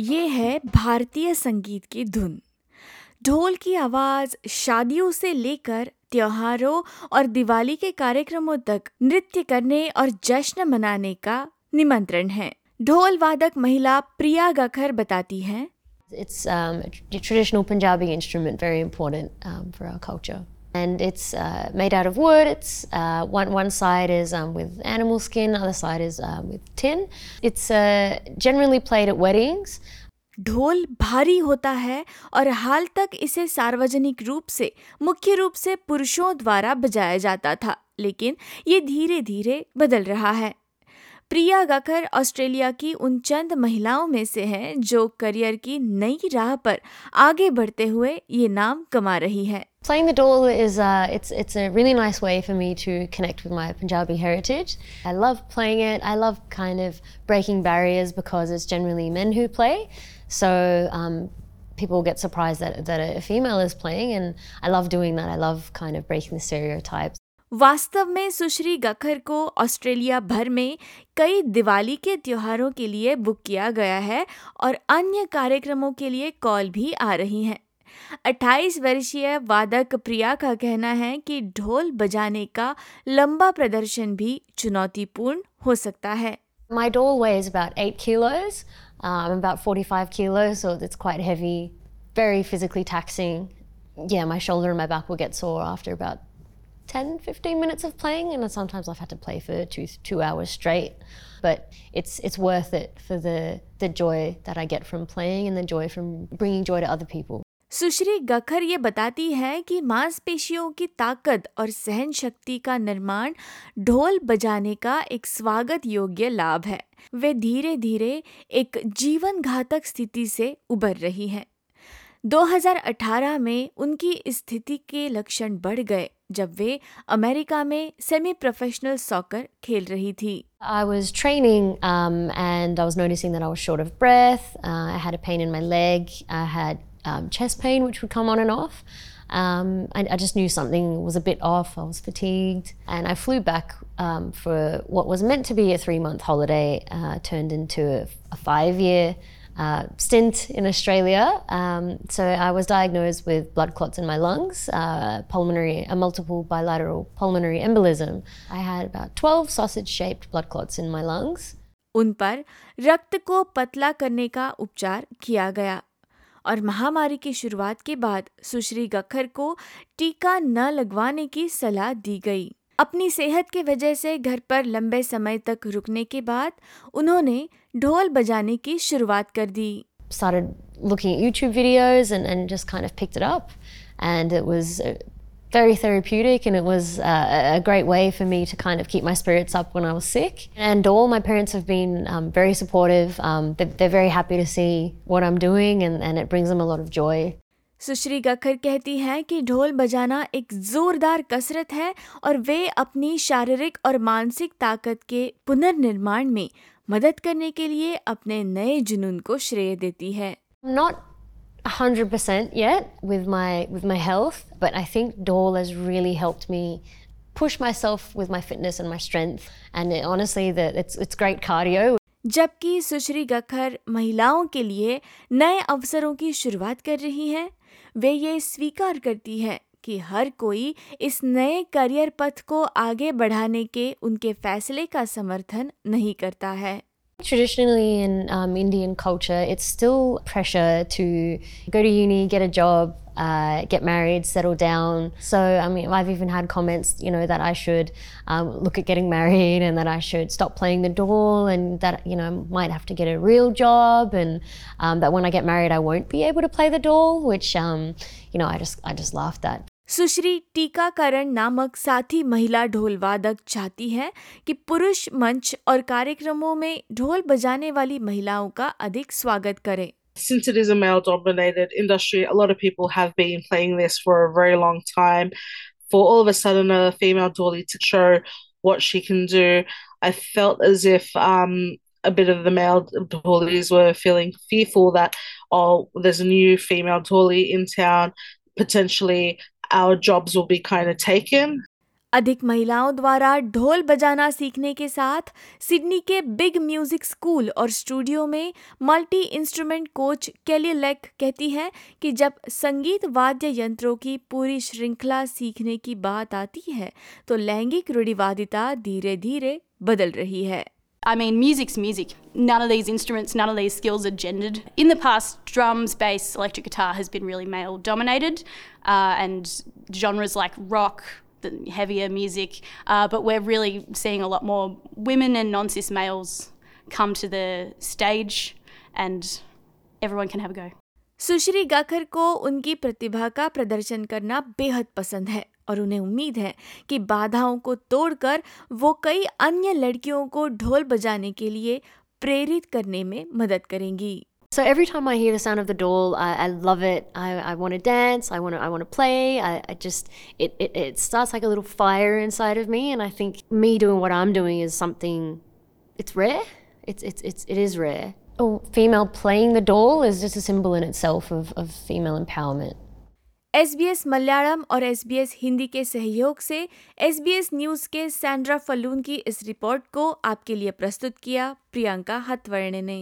ये है भारतीय संगीत की धुन। ढोल की आवाज़ शादियों से लेकर त्योहारों और दिवाली के कार्यक्रमों तक नृत्य करने और जश्न मनाने का निमंत्रण है। ढोल वादक महिला प्रिया गखर बताती हैं। It's um, a traditional Punjabi instrument, um, for our culture. And it's uh, made out of wood. It's uh, one one side is um, with animal skin, other side is um, with tin. It's uh, generally played at weddings. ढोल भारी होता है और हाल तक इसे सार्वजनिक रूप से मुख्य रूप से पुरुषों द्वारा बजाया जाता था लेकिन ये धीरे धीरे बदल रहा है प्रिया गखर ऑस्ट्रेलिया की उन चंद महिलाओं में से हैं जो करियर की नई राह पर आगे बढ़ते हुए ये नाम कमा रही है Playing the dole is uh, it's it's a really nice way for me to connect with my Punjabi heritage. I love playing it. I love kind of breaking barriers because it's generally men who play. So um, people get surprised that that a female is playing, and I love doing that. I love kind of breaking the stereotypes. वास्तव में सुश्री गखर को Australia भर में कई दिवाली के त्योहारों के लिए बुक किया गया है और अन्य कार्यक्रमों के लिए कॉल भी आ रही हैं 28 वर्षीय वादक प्रिया का कहना है कि ढोल बजाने का लंबा प्रदर्शन भी चुनौतीपूर्ण हो सकता है My doll weighs about eight kilos. Uh, I'm about 45 kilos, so it's quite heavy, very physically taxing. Yeah, my shoulder and my back will get sore after about 10, 15 minutes of playing, and sometimes I've had to play for two, two hours straight. But it's, it's worth it for the, the joy that I get from playing and the joy from bringing joy to other people. सुश्री गखर ये बताती है कि मांसपेशियों की ताकत और सहन शक्ति का निर्माण ढोल बजाने का एक स्वागत योग्य लाभ है वे धीरे धीरे एक जीवन घातक स्थिति से उबर रही हैं 2018 में उनकी स्थिति के लक्षण बढ़ गए जब वे अमेरिका में सेमी प्रोफेशनल सॉकर खेल रही थी training um, and I was noticing that I was short of breath. Uh, I had a pain in my leg. I had um, chest pain, which would come on and off. Um, I, I just knew something was a bit off. I was fatigued. And I flew back um, for what was meant to be a three month holiday, uh, turned into a, a five year uh, stint in Australia. Um, so I was diagnosed with blood clots in my lungs, uh, pulmonary, a multiple bilateral pulmonary embolism. I had about 12 sausage-shaped blood clots in my lungs. उन पर रक्त को पतला करने का उपचार किया गया और महामारी की शुरुआत के बाद सुश्री गखर को टीका न लगवाने की सलाह दी गई अपनी सेहत के वजह से घर पर लंबे समय तक रुकने के बाद उन्होंने ढोल बजाने की शुरुआत कर दी Started looking at YouTube videos and, and just kind of picked it up. And it was uh, very therapeutic and it was uh, a great way for me to kind of keep my spirits up when I was sick. And all my parents have been um, very supportive. Um, they're, they're very happy to see what I'm doing and, and it brings them a lot of joy. सुश्री गखर कहती हैं कि ढोल बजाना एक जोरदार कसरत है और वे अपनी शारीरिक और मानसिक ताकत के पुनर्निर्माण में मदद करने के लिए अपने नए जुनून को श्रेय देती है I'm not 100% yet with my with my health, but I think Dole has really helped me push myself with my fitness and my strength. And it, honestly, that it's it's great cardio. जबकि सुश्री गखर महिलाओं के लिए नए अवसरों की शुरुआत कर रही हैं वे ये स्वीकार करती है कि हर कोई इस नए करियर पथ को आगे बढ़ाने के उनके फैसले का समर्थन नहीं करता है Traditionally in um, Indian culture, it's still pressure to go to uni, get a job, uh, get married, settle down. So, I mean, I've even had comments, you know, that I should um, look at getting married and that I should stop playing the doll and that, you know, might have to get a real job and um, that when I get married, I won't be able to play the doll, which, um, you know, I just, I just laughed at. सुश्री टीकाकरण नामक साथी महिला ढोल वादक चाहती है कि पुरुष मंच और कार्यक्रमों में ढोल बजाने वाली महिलाओं का अधिक स्वागत करें since it is a male dominated industry, a lot of people have been playing this for a very long time. For all of a sudden, a female dolly to show what she can do, I felt as if um, a bit of the male dollies were feeling fearful that, oh, there's a new female dolly in town. Potentially, our jobs will be kind of taken. अधिक महिलाओं द्वारा ढोल बजाना सीखने के साथ Sydney के big music school और स्टूडियो में multi instrument coach Kelly Lake कहती है कि जब संगीत वाद्य यंत्रों की पूरी श्रृंखला सीखने की बात आती है तो लैंगिक रूढ़िवादिता धीरे धीरे बदल रही है I mean, music's music. None of these instruments, none of these skills are gendered. In the past, drums, bass, electric guitar has been really male dominated, uh, and genres like rock, the heavier music, uh, but we're really seeing a lot more women and non cis males come to the stage, and everyone can have a go. सुश्री गाखर को उनकी प्रतिभा का प्रदर्शन करना बेहद पसंद है और उन्हें उम्मीद है कि बाधाओं को तोड़कर वो कई अन्य लड़कियों को ढोल बजाने के लिए प्रेरित करने में मदद करेंगी So every time I hear the sound of the dhol, I, I love it. I, I want to dance. I want to I want to play. I, I just it, it it starts like a little fire inside of me, and I think me doing what I'm doing is something. It's rare. It's it's it's it is rare. Oh, female playing the doll is just a symbol in itself of of female empowerment. S Malayalam और S B S Hindi के सहयोग से S B S news के Sandra फलून की इस report को आपके लिए प्रस्तुत किया प्रियंका हथवर्णे ने